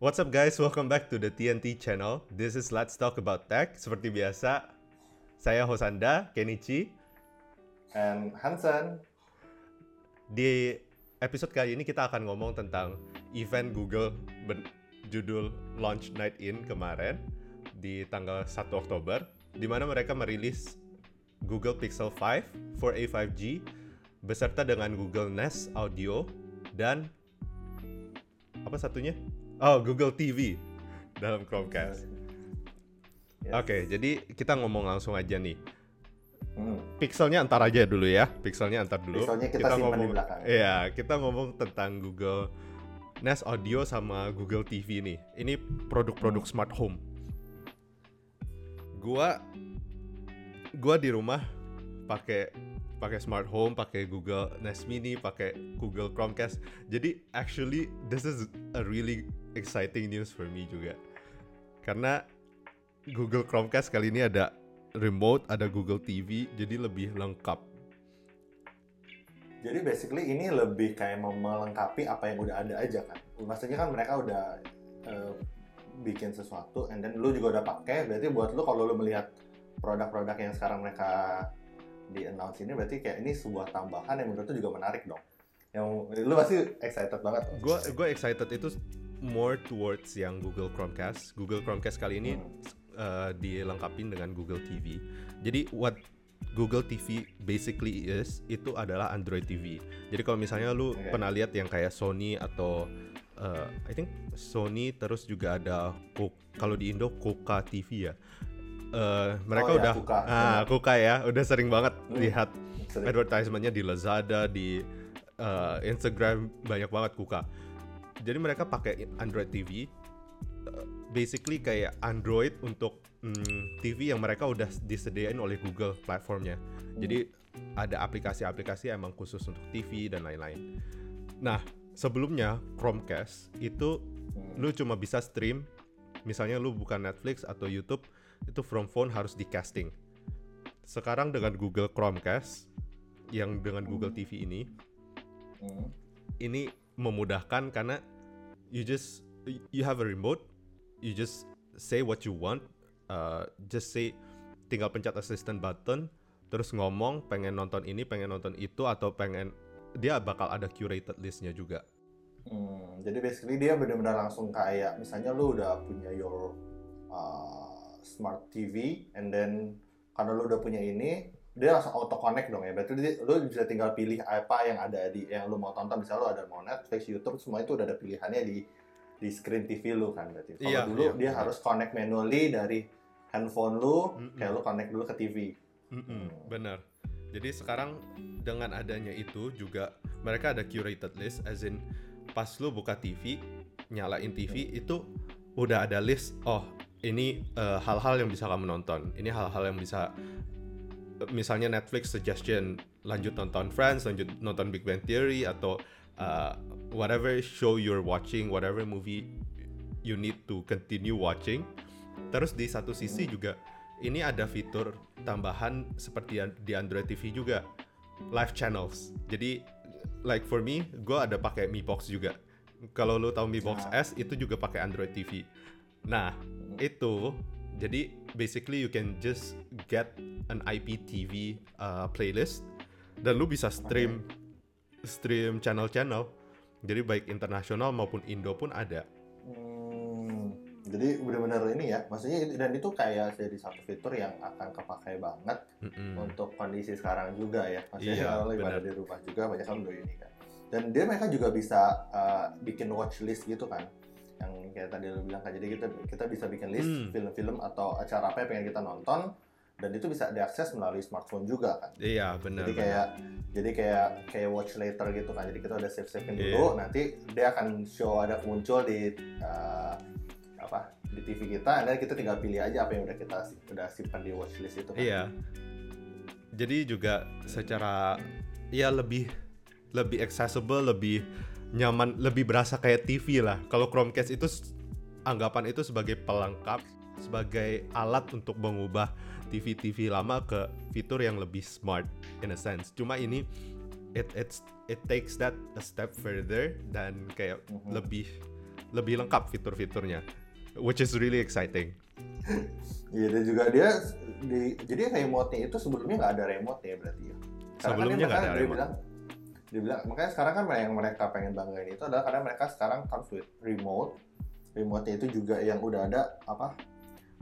What's up guys, welcome back to the TNT channel. This is Let's Talk About Tech. Seperti biasa, saya Hosanda, Kenichi. And Hansen. Di episode kali ini kita akan ngomong tentang event Google judul Launch Night In kemarin di tanggal 1 Oktober di mana mereka merilis Google Pixel 5 4a 5G beserta dengan Google Nest Audio dan apa satunya? Oh, Google TV dalam Chromecast. Yes. Oke, okay, jadi kita ngomong langsung aja nih. Hmm. Pixelnya antar aja dulu ya. Pixelnya antar dulu. Pixelnya kita, kita ngomong, di belakang. Iya, kita ngomong tentang Google Nest Audio sama Google TV nih. Ini produk-produk hmm. smart home. Gua gua di rumah pakai pakai smart home, pakai Google Nest Mini, pakai Google Chromecast. Jadi actually this is a really exciting news for me juga. Karena Google Chromecast kali ini ada remote, ada Google TV, jadi lebih lengkap. Jadi basically ini lebih kayak melengkapi apa yang udah ada aja kan. Maksudnya kan mereka udah uh, bikin sesuatu, and then lu juga udah pakai. Berarti buat lu kalau lu melihat produk-produk yang sekarang mereka di announce ini berarti kayak ini sebuah tambahan yang menurut juga menarik dong. Yang lu pasti excited banget gue gue excited itu more towards yang Google Chromecast. Google Chromecast kali ini hmm. uh, dilengkapi dengan Google TV jadi what Google TV basically is itu adalah Android TV jadi kalau misalnya lu okay. pernah lihat yang kayak Sony atau uh, I think Sony terus juga ada kalau di Indo Koka TV ya uh, mereka oh, ya, udah Kuka. ah Kuka ya udah sering banget hmm. lihat sering. advertisementnya di Lazada di uh, Instagram banyak banget Kuka jadi mereka pakai Android TV uh, basically kayak Android untuk mm, TV yang mereka udah disediain oleh Google platformnya hmm. jadi ada aplikasi-aplikasi emang khusus untuk TV dan lain-lain nah sebelumnya Chromecast itu hmm. lu cuma bisa stream misalnya lu bukan Netflix atau YouTube itu from phone harus di casting. Sekarang dengan Google Chromecast yang dengan Google TV ini, hmm. ini memudahkan karena you just you have a remote, you just say what you want, uh, just say tinggal pencet assistant button, terus ngomong pengen nonton ini, pengen nonton itu atau pengen dia bakal ada curated listnya juga. Hmm, jadi basically dia benar-benar langsung kayak misalnya lu udah punya your uh, smart TV and then karena lu udah punya ini dia langsung auto connect dong ya berarti lu bisa tinggal pilih apa yang ada di yang lu mau tonton misalnya lu ada mau Netflix YouTube semua itu udah ada pilihannya di di screen TV lu kan berarti kalau iya, dulu iya, dia iya. harus connect manually dari handphone lu mm -mm. kayak lu connect dulu ke TV mm -mm, hmm. bener jadi sekarang dengan adanya itu juga mereka ada curated list as in pas lu buka TV nyalain TV hmm. itu udah ada list oh ini eh, hal-hal uh, yang bisa kamu nonton. Ini hal-hal yang bisa misalnya Netflix suggestion lanjut nonton Friends, lanjut nonton Big Bang Theory atau uh, whatever show you're watching, whatever movie you need to continue watching. Terus di satu sisi juga ini ada fitur tambahan seperti di Android TV juga live channels. Jadi like for me, gue ada pakai Mi Box juga. Kalau lo tahu Mi Box nah. S itu juga pakai Android TV. Nah, itu jadi basically you can just get an IPTV uh, playlist dan lu bisa stream okay. stream channel-channel. Jadi baik internasional maupun Indo pun ada. Hmm, jadi benar-benar ini ya, maksudnya dan itu kayak jadi satu fitur yang akan kepakai banget mm -hmm. untuk kondisi sekarang juga ya. Maksudnya iya, kalau ada di rumah juga banyak kan udah ini kan. Dan dia mereka juga bisa uh, bikin watchlist gitu kan yang kayak tadi lo bilang kan jadi kita kita bisa bikin list hmm. film-film hmm. atau acara apa yang pengen kita nonton dan itu bisa diakses melalui smartphone juga kan iya benar jadi kayak jadi kayak kayak watch later gitu kan jadi kita udah save savein yeah. dulu nanti dia akan show ada muncul di uh, apa di TV kita dan kita tinggal pilih aja apa yang udah kita udah simpan di watchlist itu kan iya jadi juga secara ya lebih lebih accessible lebih nyaman lebih berasa kayak TV lah. Kalau Chromecast itu anggapan itu sebagai pelengkap, sebagai alat untuk mengubah TV-TV lama ke fitur yang lebih smart in a sense. Cuma ini it it's it takes that a step further dan kayak mm -hmm. lebih lebih lengkap fitur-fiturnya, which is really exciting. Iya dan juga dia di, jadi remote-nya itu sebelumnya nggak ada remote ya berarti ya. Karena Sebelumnya kan dia, nggak ada dia remote. bilang, dia bilang makanya sekarang kan yang mereka pengen banggain itu adalah karena mereka sekarang comes with remote. Remote-nya itu juga yang udah ada apa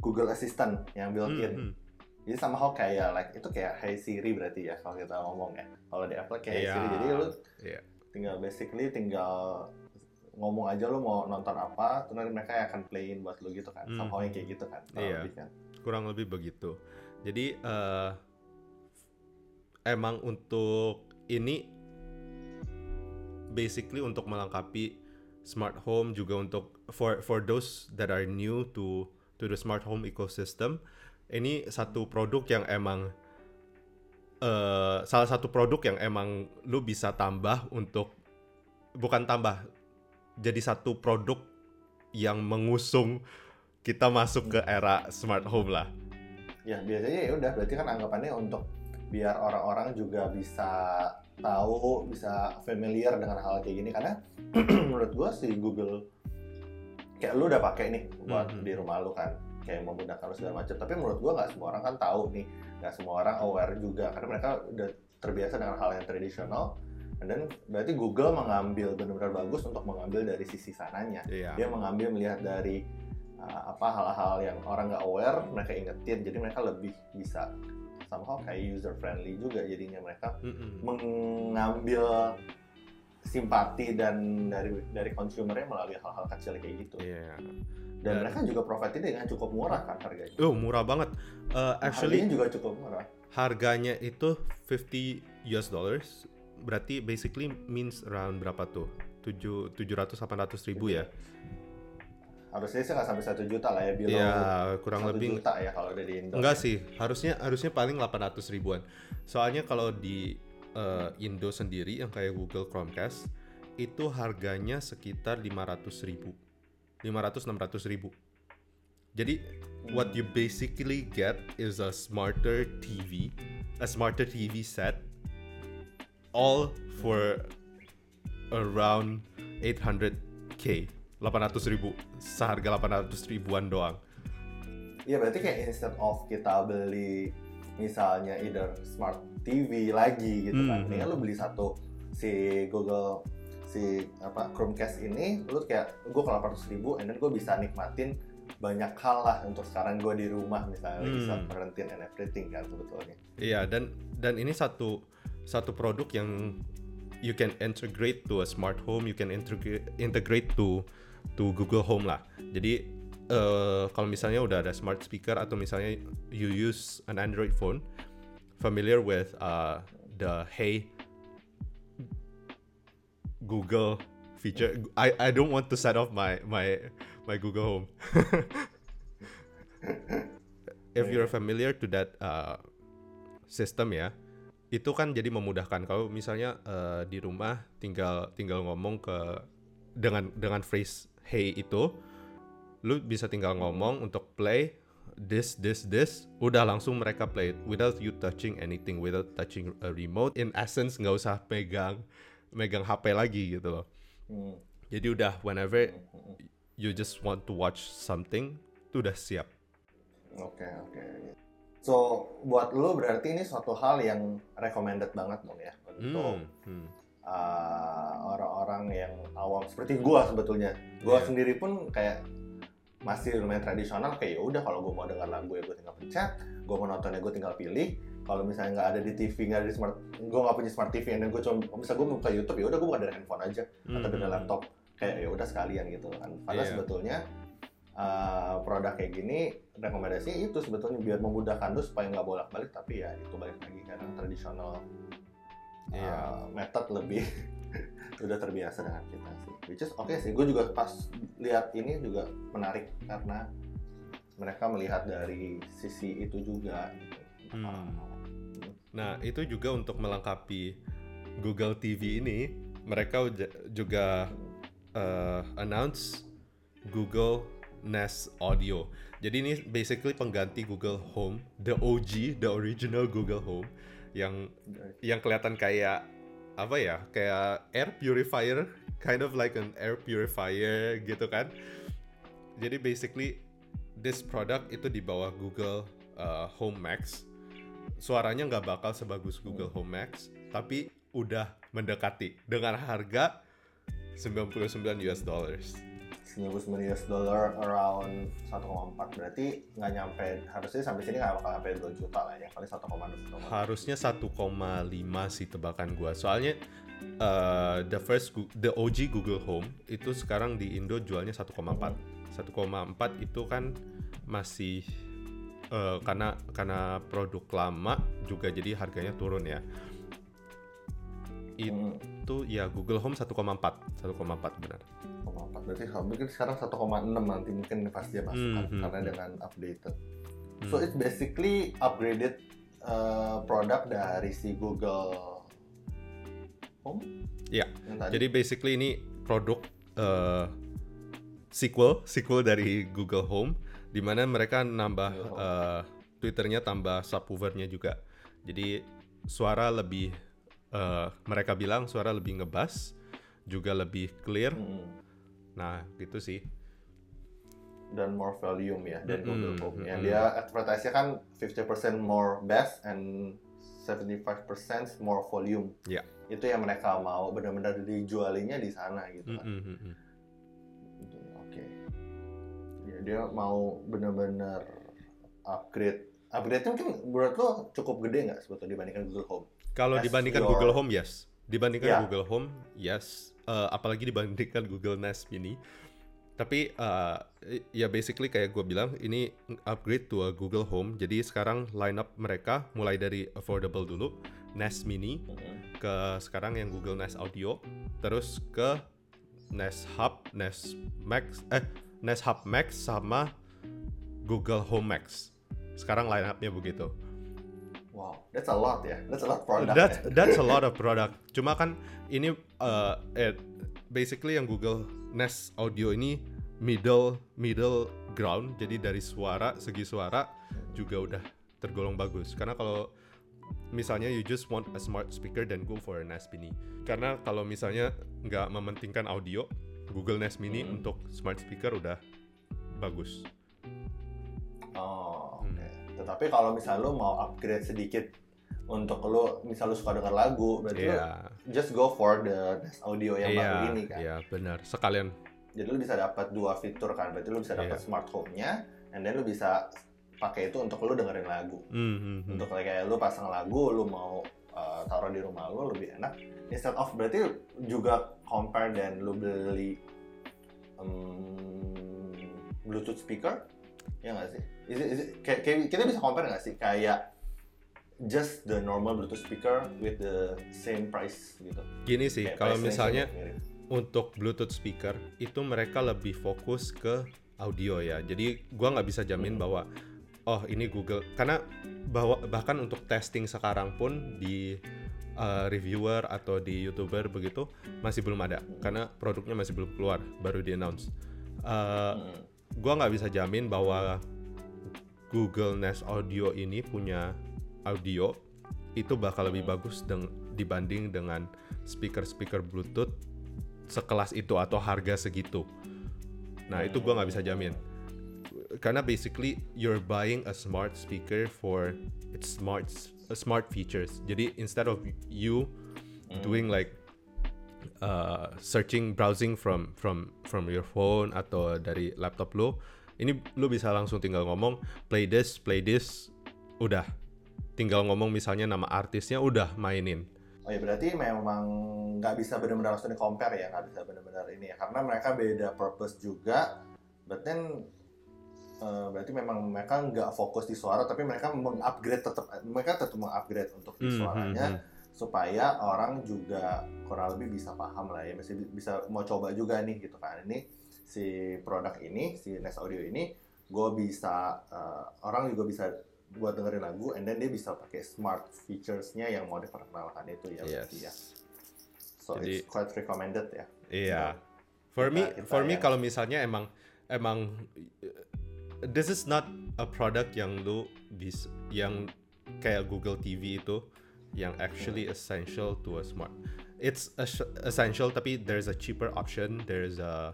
Google Assistant yang built-in. Hmm, hmm. Jadi somehow kayak like itu kayak Hey Siri berarti ya kalau kita ngomong ya. Kalau di Apple kayak Hey Iya. Siri jadi lu Iya. tinggal basically tinggal ngomong aja lu mau nonton apa, terus nanti mereka akan playin buat lu gitu kan. Hmm. Somehow yang kayak gitu kan. Iya. lebih kan. kurang lebih begitu. Jadi eh, emang untuk ini basically untuk melengkapi smart home juga untuk for for those that are new to to the smart home ecosystem. Ini satu produk yang emang eh salah satu produk yang emang lu bisa tambah untuk bukan tambah jadi satu produk yang mengusung kita masuk ke era smart home lah. Ya biasanya ya udah berarti kan anggapannya untuk biar orang-orang juga bisa tahu, bisa familiar dengan hal kayak gini. Karena menurut gua si Google kayak lu udah pakai nih buat Mhm. di rumah lu kan kayak lu segala macam. Tapi menurut gua nggak semua orang kan tahu nih nggak semua orang aware juga. Karena mereka udah terbiasa dengan hal yang tradisional. Dan berarti Google mengambil benar-benar bagus untuk mengambil dari sisi sananya. Iya. dia mengambil melihat dari uh, apa hal-hal yang orang nggak aware mereka ingetin. Jadi mereka lebih bisa somehow kayak user friendly juga jadinya mereka Mm-mm. mengambil simpati dan dari dari konsumernya melalui hal-hal kecil kayak gitu Iya. dan Dan- mereka juga profitnya dengan cukup murah kan harganya Oh, murah banget. Uh, actually, harganya juga cukup murah harganya itu 50 US dollars. Berarti basically means around berapa tuh? 7 700 800 ribu ya. Harusnya sih nggak sampai satu juta lah ya below Iya, kurang lebih juta ya kalau udah di Indo enggak sih. Harusnya harusnya paling 800 ribuan. Soalnya kalau di uh, Indo sendiri yang kayak Google Chromecast itu harganya sekitar 500 ribu. 500 600 ribu. Jadi what you basically get is a smarter TV, a smarter TV set, all for around 800k, 800 ribu, seharga 800 ribuan doang. Iya berarti kayak instead of kita beli misalnya either smart TV lagi gitu kan, Hmm. mendingan lu beli satu si Google si apa Chromecast ini, lu kayak gue kalau 800 ribu, and then gue bisa nikmatin banyak hal lah untuk sekarang gue di rumah misalnya Hmm. self quarantine and everything kan sebetulnya. Iya dan dan ini satu satu produk yang you can integrate to a smart home, you can integrate integrate to to Google Home lah. Jadi eh, kalau misalnya udah ada smart speaker atau misalnya you use an Android phone, familiar with uh, the Hey Google feature. I I don't want to set off my my my Google Home. If you're familiar to that uh, system ya, itu kan jadi memudahkan kalau misalnya eh, di rumah tinggal tinggal ngomong ke dengan dengan phrase hey itu lu bisa tinggal ngomong untuk play this this this udah langsung mereka play it without you touching anything without touching a remote in essence nggak usah pegang megang HP lagi gitu loh Hmm. jadi udah whenever you just want to watch something itu udah siap Oke oke. So buat lu berarti ini suatu hal yang recommended banget dong ya untuk Hmm, hmm. Uh, orang-orang yang awam seperti gua sebetulnya. Gua Iya. sendiri pun kayak masih lumayan tradisional kayak ya udah kalau gua mau dengar lagu ya gua tinggal pencet, gua mau nonton ya gua tinggal pilih. Kalau misalnya nggak ada di TV, nggak ada di smart, gua nggak punya smart TV dan gua cuma bisa gua buka YouTube ya udah gua buka dari handphone aja atau dari Hmm. laptop kayak ya udah sekalian gitu kan. Padahal Iya. sebetulnya uh, produk kayak gini rekomendasinya itu sebetulnya biar memudahkan lu supaya nggak bolak-balik tapi ya itu balik lagi karena tradisional Iya. uh, method lebih udah terbiasa dengan kita sih. Which is oke sih, gue juga pas lihat ini juga menarik karena mereka melihat dari sisi itu juga. Gitu. Hmm. Nah, itu juga untuk melengkapi Google TV ini, mereka juga uh, announce Google Nest Audio. Jadi ini basically pengganti Google Home, the OG, the original Google Home yang yang kelihatan kayak apa ya? Kayak air purifier kind of like an air purifier gitu kan. Jadi basically this product itu di bawah Google uh, Home Max. Suaranya nggak bakal sebagus Google Home Max, tapi udah mendekati dengan harga 99 US dollars. 99 US dollar around 1,4 berarti nggak nyampe harusnya sampai sini nggak bakal sampai 2 juta lah ya 1,2 juta. Harusnya 1,5 sih tebakan gua. Soalnya uh, the first the OG Google Home itu sekarang di Indo jualnya 1,4. 1,4 itu kan masih uh, karena karena produk lama juga jadi harganya turun ya. Hmm, Itu ya Google Home 1,4, 1,4 benar. 1,4 berarti mungkin sekarang 1,6 nanti mungkin pas dia masuk kan, Hmm, karena hmm. dengan updated. So it's basically upgraded uh, produk dari si Google Home. Tadi. Jadi basically ini produk uh, sequel sequel dari Google Home di mana mereka nambah uh, Twitternya tambah subwoofernya juga. Jadi suara lebih uh, mereka bilang suara lebih ngebas juga lebih clear. Hmm. Nah, gitu sih. dan more volume ya Mm-mm, Google Home. Yang mm-mm. dia advertise-nya kan 50% more bass and 75% more volume. Ya. Itu yang mereka mau benar-benar dijualinya di sana gitu kan. Mm-mm. Oke. Ya dia mau benar-benar upgrade. Upgrade-nya mungkin menurut lo cukup gede nggak sebetulnya dibandingkan Google Home? Kalau dibandingkan your- Google Home, yes. Dibandingkan Ya. Google Home, yes. Eh, apalagi dibandingkan Google Nest Mini. Tapi eh, ya basically kayak gue bilang, ini upgrade to a Google Home. Jadi sekarang lineup mereka mulai dari affordable dulu, Nest Mini, ke sekarang yang Google Nest Audio, terus ke Nest Hub, Nest Max, eh Nest Hub Max sama Google Home Max. Sekarang line-up-nya begitu. Wow, that's a lot ya. That's a lot product. That's ya. that's a lot of product. Cuma kan ini uh, eh, basically yang Google Nest Audio ini middle middle ground. Jadi dari suara segi suara juga udah tergolong bagus. Karena kalau misalnya you just want a smart speaker then go for a Nest Mini. Karena kalau misalnya nggak mementingkan audio, Google Nest Mini Hmm. untuk smart speaker udah bagus. Oh, Hmm. Tetapi kalau misal lu mau upgrade sedikit untuk lu misal lu suka denger lagu, berarti lu Iya, just go for the Audio yang iya, baru ini kan. iya benar. Sekalian Jadi lu bisa dapat dua fitur kan. Berarti lu bisa dapat Iya. smart home-nya and then lu bisa pakai itu untuk lu dengerin lagu. Hmm, hmm, hmm. Untuk kayak lu pasang lagu, lu mau uh, taruh di rumah lu lebih enak. Instead of berarti juga compare dan lu beli um, Bluetooth speaker ya nggak sih? Is it- is it- kayak, kayak kita bisa compare nggak sih kayak just the normal Bluetooth speaker with the same price gitu? Gini sih, Kayak kalau misalnya untuk Bluetooth speaker itu mereka lebih fokus ke audio ya. Jadi gua nggak bisa jamin Hmm. bahwa oh ini Google karena bahwa bahkan untuk testing sekarang pun di uh, reviewer atau di youtuber begitu masih belum ada karena produknya masih belum keluar baru di announce. Uh, Hmm. Gua nggak bisa jamin bahwa Google Nest Audio ini punya audio itu bakal lebih bagus deng- dibanding dengan speaker-speaker Bluetooth sekelas itu atau harga segitu. Nah itu gua nggak bisa jamin karena basically you're buying a smart speaker for its smart smart features. Jadi instead of you doing like uh, searching browsing from from from your phone atau dari laptop lo ini lo bisa langsung tinggal ngomong play this play this udah tinggal ngomong misalnya nama artisnya udah mainin Oh ya berarti memang nggak bisa benar-benar langsung di compare ya nggak bisa benar-benar ini ya karena mereka beda purpose juga. But then eh, berarti memang mereka nggak fokus di suara tapi mereka mengupgrade tetap mereka tetap mengupgrade untuk di Hmm, suaranya hmm, hmm. Supaya orang juga kurang lebih bisa paham lah ya masih bi- bisa mau coba juga nih gitu kan ini si produk ini si Nest Audio ini gue bisa eh, orang juga bisa buat dengerin lagu and then dia bisa pakai smart features-nya yang mau diperkenalkan itu ya berarti ya. yes So Jadi- it's quite recommended ya. Iya. Nah, For me, kita- for me yang- kalau misalnya emang emang uh, this is not a product yang lu bis yang kayak Google TV itu yang actually essential to a smart. it's es- essential tapi there's a cheaper option there's a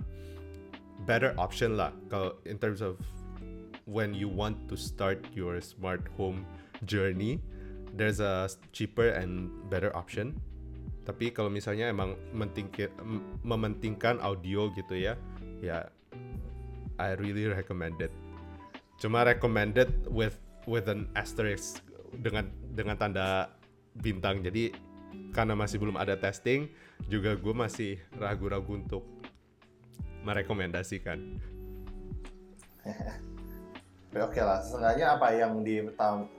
better option lah kalau in terms of when you want to start your smart home journey there's a cheaper and better option tapi kalau misalnya emang mementingkan audio gitu ya ya I really recommend it cuma recommended with with an asterisk dengan dengan tanda bintang jadi karena masih belum ada testing juga gue masih ragu-ragu untuk merekomendasikan oke lah, seenggaknya apa yang di,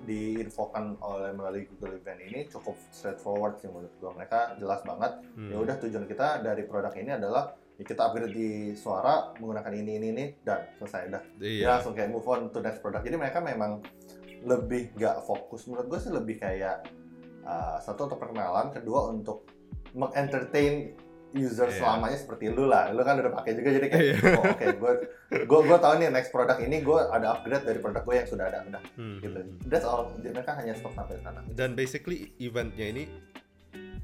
diinfokan oleh melalui Google Event ini cukup straightforward sih menurut gue. Mereka jelas banget. Hmm. Ya udah tujuan kita dari produk ini adalah ya kita upgrade di suara menggunakan ini ini ini dan selesai dah. Iya langsung kayak move on to next product. Jadi mereka memang lebih gak fokus. Menurut gue sih lebih kayak uh, satu untuk perkenalan, kedua untuk mengentertain user Iya. selamanya seperti lu lah. Lu kan udah pakai juga jadi kayak Iya. oh, oke gue gue gue tahu nih next produk ini gue ada upgrade dari produk gue yang sudah ada udah Hmm, gitu. That's all. Jadi mereka hanya stop sampai sana. dan basically eventnya ini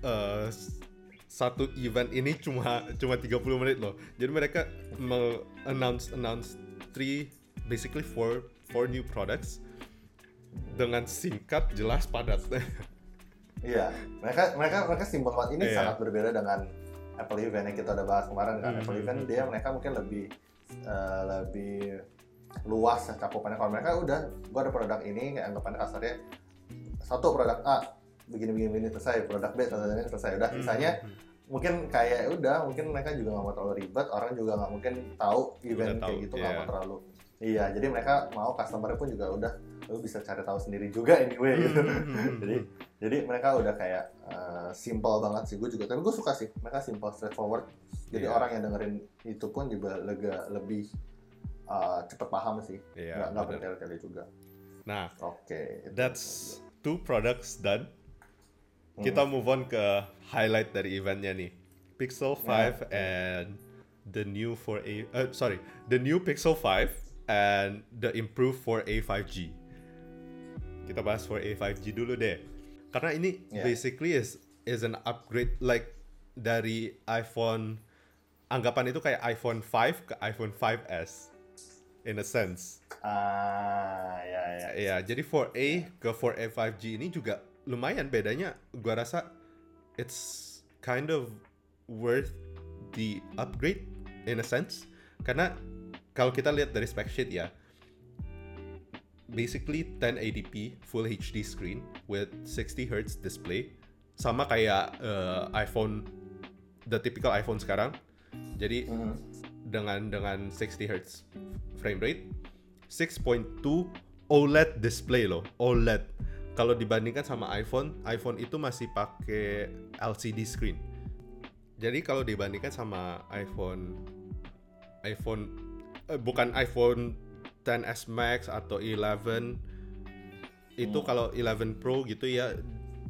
eh, s- satu event ini cuma cuma 30 menit loh jadi mereka me announce announce three basically four four new products dengan singkat jelas padat Iya, mereka mereka mereka simpel banget. Ini Iya. sangat berbeda dengan Apple Event yang kita udah bahas kemarin kan. Hmm. Apple Event dia mereka mungkin lebih eh, lebih luas ya cakupannya. Kalau mereka udah, gua ada produk ini kayak anggapannya kasarnya satu produk A begini begini begini selesai, produk B selesai selesai udah. Sisanya Hmm, mungkin kayak udah, mungkin mereka juga nggak mau terlalu ribet. Orang juga nggak mungkin tahu event tahu, kayak gitu nggak iya. mau terlalu. Iya, jadi mereka mau customer pun juga udah lu bisa cari tahu sendiri juga anyway gitu. hmm, Jadi jadi mereka udah kayak uh, simple banget sih gue juga tapi gue suka sih mereka simple straightforward. Jadi Iya. orang yang dengerin itu pun juga lega lebih uh, cepet paham sih. Iya, nggak nggak bertele-tele juga. Nah oke itu that's two products done. Hmm. kita move on ke highlight dari eventnya nih. Pixel 5 and the new 4A uh, sorry the new Pixel 5 and the improved 4A 5G kita bahas 4A 5G dulu deh karena ini Yeah. basically is is an upgrade like dari iPhone anggapan itu kayak iPhone 5 ke iPhone 5s in a sense ah ya ya Ya, jadi 4A ke 4A 5G ini juga lumayan bedanya. Gua rasa it's kind of worth the upgrade in a sense. Karena kalau kita lihat dari spec sheet ya, basically 1080p full HD screen with 60 Hz display sama kayak eh, iPhone the typical iPhone sekarang. Jadi Mhm. dengan dengan 60 Hz frame rate 6.2 OLED display loh OLED kalau dibandingkan sama iPhone iPhone itu masih pakai LCD screen jadi kalau dibandingkan sama iPhone iPhone eh, bukan iPhone 10s Max atau 11 itu Hmm. kalau 11 Pro gitu ya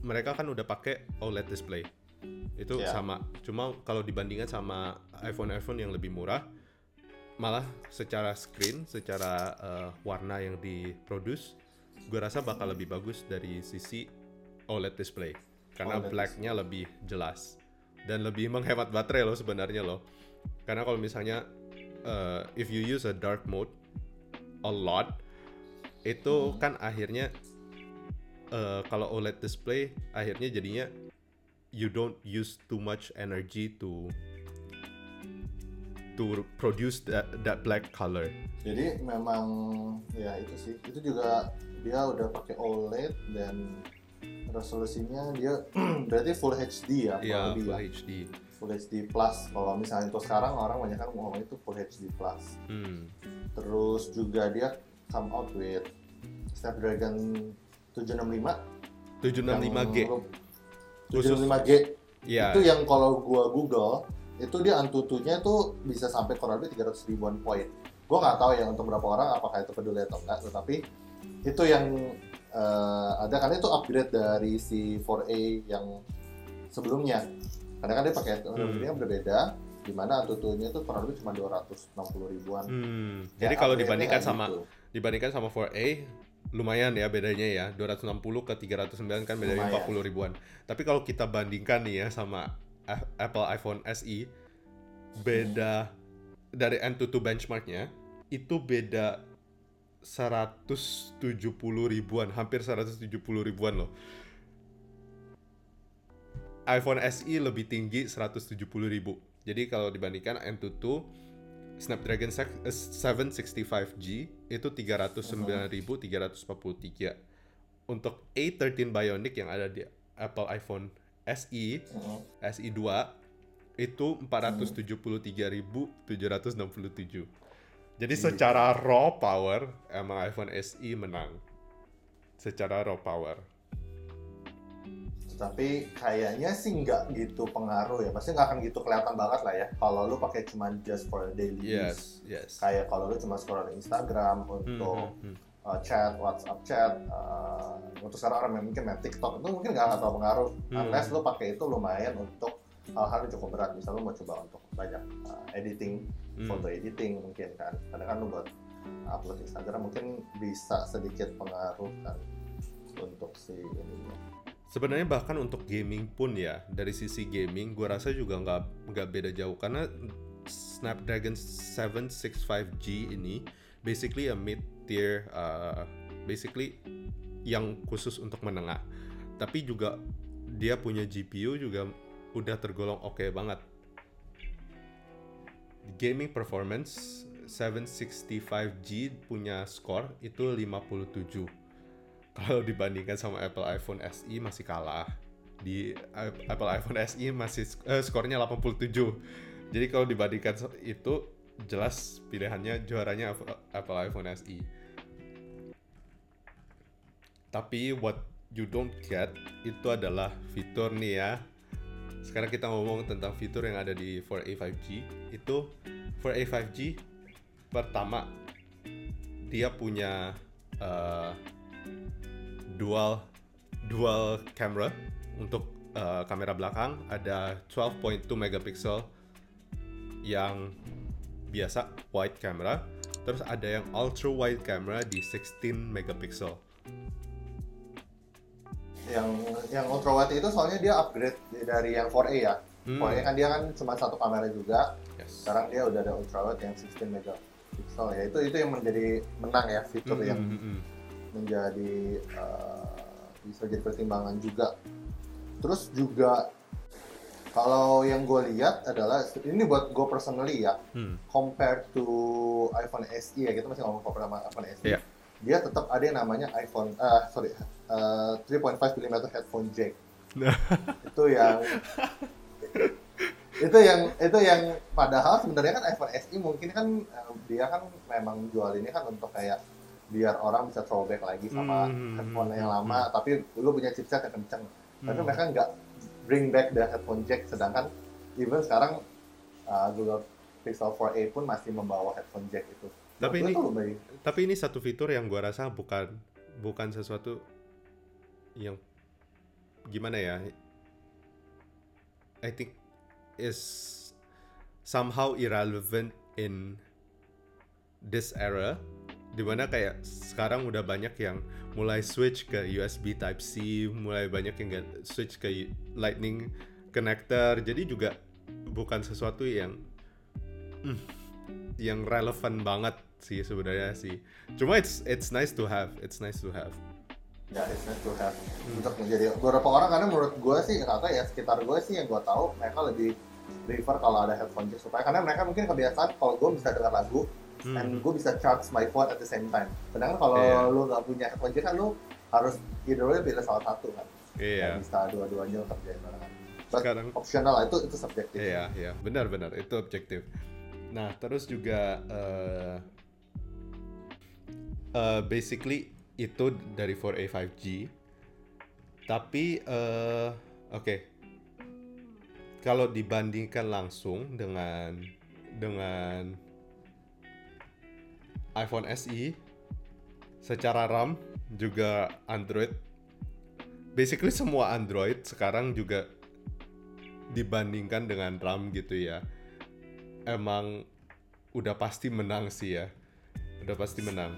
mereka kan udah pakai OLED display. Itu Ya. sama. Cuma kalau dibandingkan sama iPhone-iPhone yang lebih murah malah secara screen secara eh, warna yang diproduce gue rasa bakal lebih bagus dari sisi OLED display. Karena OLED blacknya lebih jelas. Dan lebih menghemat baterai loh sebenarnya loh. Karena kalau misalnya eh, if you use a dark mode a lot itu kan akhirnya eh, kalau OLED display akhirnya jadinya you don't use too much energy to to produce that that black color. jadi memang ya itu sih itu juga dia udah pakai OLED dan resolusinya dia berarti full HD ya Iya, lebih full ya. HD. Full HD plus kalau misalnya untuk sekarang orang banyak kan ngomong itu full HD plus Hmm. terus juga dia come out with Snapdragon 765 765G. yang- Khusus. 765G Iya. itu yang kalau gua Google itu dia antutunya tuh bisa sampai kurang lebih 300 ribuan poin gua nggak tahu ya untuk berapa orang apakah itu peduli atau enggak tetapi itu yang eh, ada karena itu upgrade dari si 4A yang sebelumnya karena kan dia pakai teknologi yang berbeda di mana antutunya itu kurang lebih cuma 260 ribuan Hmm. Ya, Jadi kalau dibandingkan sama gitu. dibandingkan sama 4A lumayan ya bedanya ya 260 ke 309 kan bedanya Lumayan. 40 ribuan. Tapi kalau kita bandingkan nih ya sama Apple iPhone SE beda dari Antutu benchmarknya itu beda 170 ribuan, hampir 170 ribuan loh. iPhone SE lebih tinggi 170 ribu. Jadi kalau dibandingkan Antutu Snapdragon 765G itu 309.343. Untuk A13 Bionic yang ada di Apple iPhone SE. SE 2 itu 473.767. Jadi secara raw power emang iPhone SE menang. Secara raw power. Tapi kayaknya sih nggak gitu pengaruh ya. Pasti nggak akan gitu kelihatan banget lah ya. Kalau lu pakai cuma just for daily use. Yes, yes. Kayak kalau lu cuma scroll Instagram untuk Hmm, hmm, uh, chat, WhatsApp chat, uh, untuk sekarang orang yang mungkin main TikTok itu mungkin nggak terlalu pengaruh. Hmm. Unless lu pakai itu lumayan untuk hal-hal yang cukup berat. Misalnya lu mau coba untuk banyak uh, editing, Hmm. foto editing mungkin kan. Kadang kan lu buat upload Instagram mungkin bisa sedikit pengaruh kan untuk si ini. Sebenarnya bahkan untuk gaming pun ya dari sisi gaming gue rasa juga nggak nggak beda jauh. Karena Snapdragon 765G ini basically a mid tier uh, basically yang khusus untuk menengah. Tapi juga dia punya GPU juga udah tergolong oke banget. Gaming performance 765G punya skor itu 57 kalau dibandingkan sama Apple iPhone SE masih kalah. Di Apple iPhone SE masih eh, skornya 87 jadi kalau dibandingkan itu jelas pilihannya juaranya Apple- Apple iPhone SE tapi what you don't get itu adalah fitur nih ya. Sekarang kita ngomong tentang fitur yang ada di 4A 5G itu 4A 5G pertama dia punya uh, dual dual camera untuk uh, kamera belakang ada 12.2 megapiksel yang biasa wide camera terus ada yang ultra wide camera di 16 megapiksel yang yang ultra wide itu soalnya dia upgrade dari yang 4A ya. Hmm. 4A kan dia kan cuma satu kamera juga. yes. Sekarang dia udah ada ultra wide yang 16 megapiksel ya. Itu itu yang menjadi menang ya fitur Hmm, yang hmm, hmm. Menjadi uh, bisa jadi pertimbangan juga. Terus juga kalau yang gue lihat adalah ini buat gue personally ya, Hmm. compared to iPhone SE ya kita masih ngomong compare sama iPhone SE. Iya. Dia tetap ada yang namanya iPhone, uh, sorry, uh, 3.5 mm headphone jack. itu yang itu yang itu yang padahal sebenarnya kan iPhone SE mungkin kan uh, dia kan memang jual ini kan untuk kayak biar orang bisa throwback lagi sama Hmm, headphone yang hmm, lama tapi lu punya chipset yang kenceng tapi Hmm. mereka nggak bring back the headphone jack sedangkan even sekarang uh, Google Pixel 4a pun masih membawa headphone jack itu Tapi Menurut ini- Bay? Tapi ini satu fitur yang gua rasa bukan bukan sesuatu yang gimana ya? I think is somehow irrelevant in this era di mana kayak sekarang udah banyak yang mulai switch ke USB Type C, mulai banyak yang switch ke Lightning connector, jadi juga bukan sesuatu yang hmm, yang relevan banget sih sebenarnya sih. Cuma it's it's nice to have, it's nice to have. ya it's nice to have Hmm. untuk menjadi beberapa orang karena menurut gue sih tahu ya sekitar gue sih yang gue tahu mereka lebih prefer kalau ada headphone jack supaya karena mereka mungkin kebiasaan kalau gue bisa dengar lagu Hmm. and gue bisa charge my phone at the same time. Sedangkan kalau Iya. lu nggak punya headphone jack kan lu harus either way pilih salah satu kan. Iya. Nggak bisa dua-duanya kerjain barengan. Sekarang optional lah itu itu subjektif. Iya, iya, benar-benar itu objektif. Nah, terus juga eh eh, basically itu dari 4A 5G. Tapi eh oke. Kalau dibandingkan langsung dengan dengan iPhone SE secara RAM juga Android basically semua Android sekarang juga dibandingkan dengan RAM gitu ya emang udah pasti menang sih ya udah pasti menang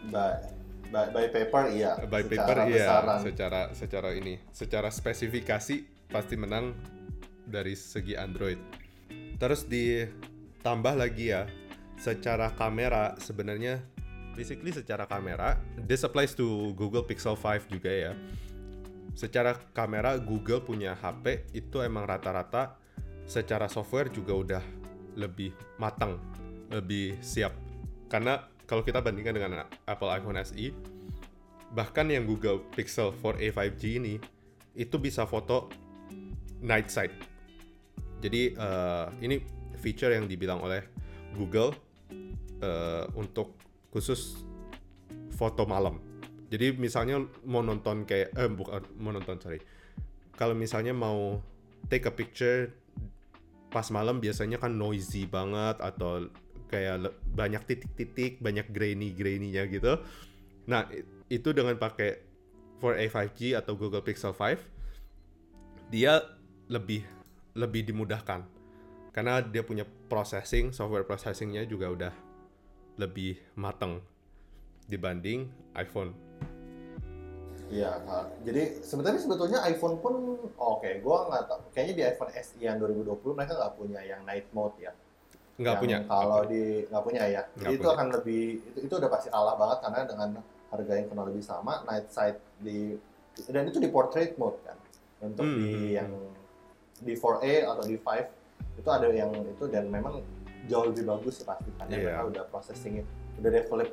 By, by, by paper iya. by Secara paper iya besaran. secara secara ini secara spesifikasi pasti menang dari segi Android. Terus ditambah lagi ya, secara kamera sebenarnya basically secara kamera this applies to Google Pixel 5 juga ya. Secara kamera Google punya HP itu emang rata-rata secara software juga udah lebih matang, lebih siap. Karena kalau kita bandingkan dengan Apple iPhone SE, bahkan yang Google Pixel 4a 5G ini itu bisa foto night sight. Jadi uh, ini feature yang dibilang oleh Google uh, untuk khusus foto malam. Jadi misalnya mau nonton kayak eh bukan mau nonton sorry. Kalau misalnya mau take a picture pas malam biasanya kan noisy banget atau kayak banyak titik-titik, banyak grainy-grainy-nya gitu. Nah, itu dengan pakai 4A 5G atau Google Pixel 5 dia lebih lebih dimudahkan karena dia punya processing software processingnya juga udah lebih mateng dibanding iPhone. Iya, jadi sebenarnya sebetulnya iPhone pun oh, oke, okay, gua nggak tahu. Kayaknya di iPhone SE yang 2020 mereka nggak punya yang night mode ya. Nggak punya. Kalau di nggak punya ya. Gak jadi punya. itu akan lebih itu, itu udah pasti kalah banget karena dengan harga yang kurang lebih sama night sight di dan itu di portrait mode kan untuk hmm. di hmm, yang hmm. di 4A atau di 5 itu ada yang itu dan memang jauh lebih bagus pasti karena yeah. mereka udah processingnya udah develop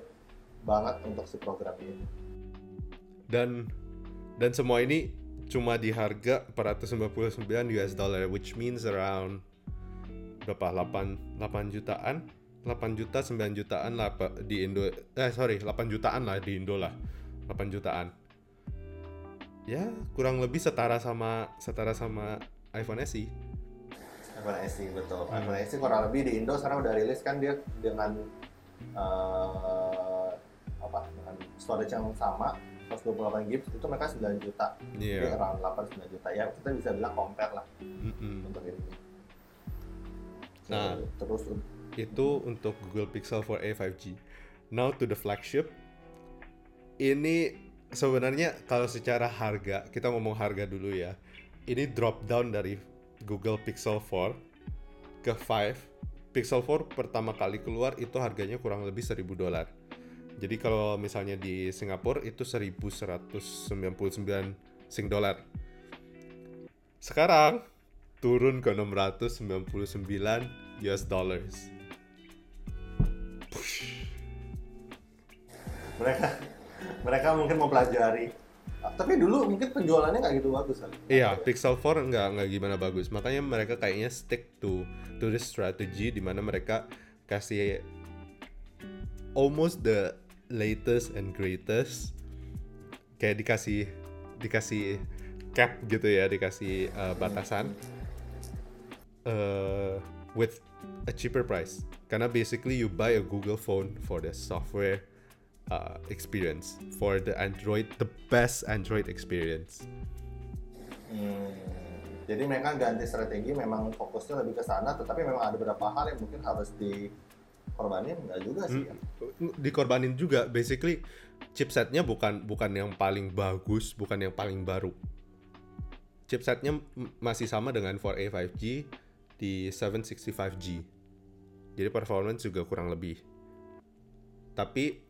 banget untuk si program ini. Dan dan semua ini cuma di harga 499 US dollar which means around berapa? 8 8 jutaan? 8 juta 9 jutaan lah di Indo eh sorry 8 jutaan lah di Indo lah. 8 jutaan. Ya kurang lebih setara sama setara sama iPhone SE SE betul hmm. SE kurang lebih di Indo sekarang udah rilis kan dia dengan uh, apa dengan storage yang sama 128 GB itu mereka 9 juta yeah. jadi around 8 9 juta ya kita bisa bilang compare lah mm -hmm. untuk ini nah terus itu untuk Google Pixel 4a 5G. Now to the flagship. Ini sebenarnya kalau secara harga, kita ngomong harga dulu ya. Ini drop down dari Google Pixel 4 ke 5. Pixel 4 pertama kali keluar itu harganya kurang lebih 1000 dolar. Jadi kalau misalnya di Singapura itu 1199 sing dolar. Sekarang turun ke 699 US dollars mereka mereka mungkin mau pelajari tapi dulu mungkin penjualannya nggak gitu bagus kan? Iya, Pixel 4 nggak nggak gimana bagus. Makanya mereka kayaknya stick to to this strategy di mana mereka kasih almost the latest and greatest kayak dikasih dikasih cap gitu ya, dikasih uh, batasan uh, with a cheaper price. Karena basically you buy a Google phone for the software uh, experience for the Android, the best Android experience. Hmm, jadi mereka ganti strategi, memang fokusnya lebih ke sana, tetapi memang ada beberapa hal yang mungkin harus dikorbanin, enggak juga sih. Ya? Hmm, dikorbanin juga, basically chipsetnya bukan bukan yang paling bagus, bukan yang paling baru. Chipsetnya masih sama dengan 4A 5G di 765G. Jadi performance juga kurang lebih. Tapi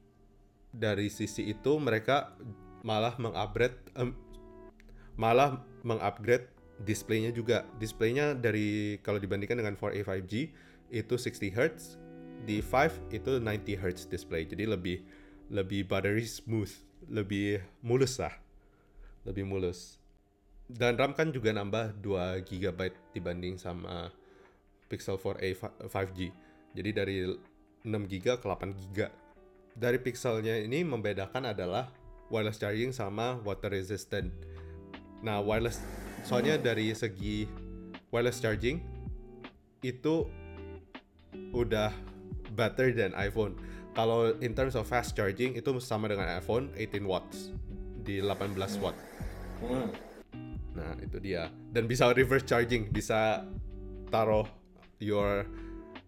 dari sisi itu mereka malah mengupgrade um, malah mengupgrade displaynya juga. Displaynya dari kalau dibandingkan dengan 4A 5G itu 60 Hz di 5 itu 90 Hz display. Jadi lebih lebih buttery smooth lebih mulus lah lebih mulus. Dan RAM kan juga nambah 2 GB dibanding sama Pixel 4a 5G jadi dari 6 GB ke 8 GB dari pixelnya ini membedakan adalah wireless charging sama water resistant. Nah, wireless soalnya dari segi wireless charging itu udah better than iPhone. Kalau in terms of fast charging itu sama dengan iPhone 18 watts di 18 watt. Nah, itu dia. Dan bisa reverse charging, bisa taruh your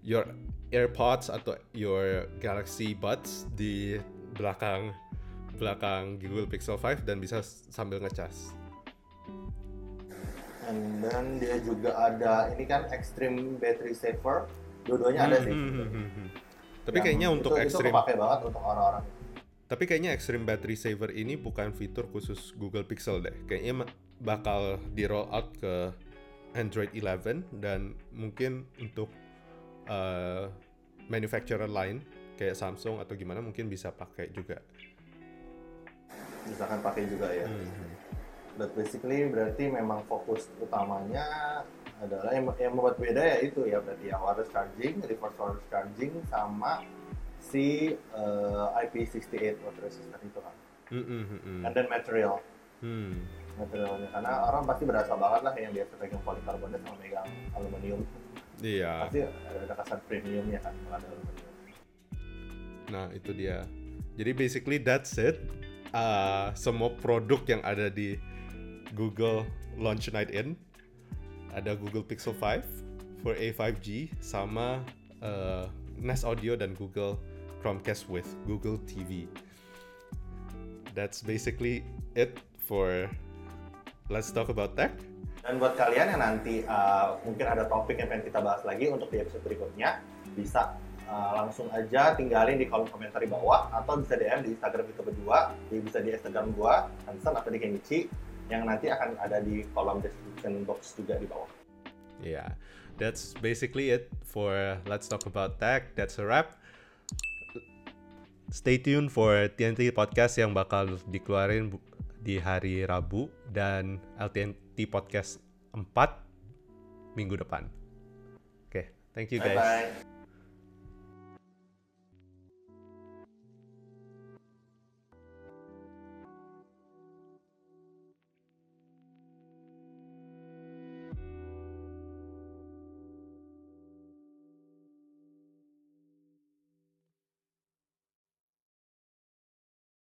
your AirPods atau your Galaxy Buds di belakang belakang Google Pixel 5 dan bisa sambil ngecas. And then dia juga ada ini kan extreme battery saver. Dua-duanya ada Hmm, sih. hmm, hmm, hmm, hmm. Tapi Yang kayaknya untuk itu, extreme itu banget untuk orang-orang. Tapi kayaknya Extreme Battery Saver ini bukan fitur khusus Google Pixel deh. Kayaknya bakal di roll out ke Android 11 dan mungkin untuk uh, manufacturer lain kayak Samsung atau gimana mungkin bisa pakai juga. Misalkan pakai juga ya. Hmm. But basically berarti memang fokus utamanya adalah yang, yang membuat beda ya itu ya berarti ya wireless charging, reverse wireless charging sama si eh, IP68 water resistor itu kan. Hmm, hmm. And then material, Hmm. materialnya karena orang pasti berasa banget lah yang biasa pegang polikarbonat sama pegang aluminium. Iya. Pasti ada, kesan premiumnya kan ada. Nah, itu dia. Jadi basically that's it. Uh, semua produk yang ada di Google Launch Night In ada Google Pixel 5 for A5G sama uh, Nest Audio dan Google Chromecast with Google TV. That's basically it for Let's Talk About Tech. Dan buat kalian yang nanti uh, mungkin ada topik yang pengen kita bahas lagi untuk di episode berikutnya, bisa uh, langsung aja tinggalin di kolom komentar di bawah atau bisa DM di Instagram kita berdua, di- bisa di Instagram gua, Hansen atau di Kenichi yang nanti akan ada di kolom description box juga di bawah. Yeah, that's basically it for Let's Talk About Tech. That's a wrap. Stay tuned for TNT Podcast yang bakal dikeluarin di hari Rabu dan LTNT Podcast 4 minggu depan. Oke, thank you guys. Bye bye.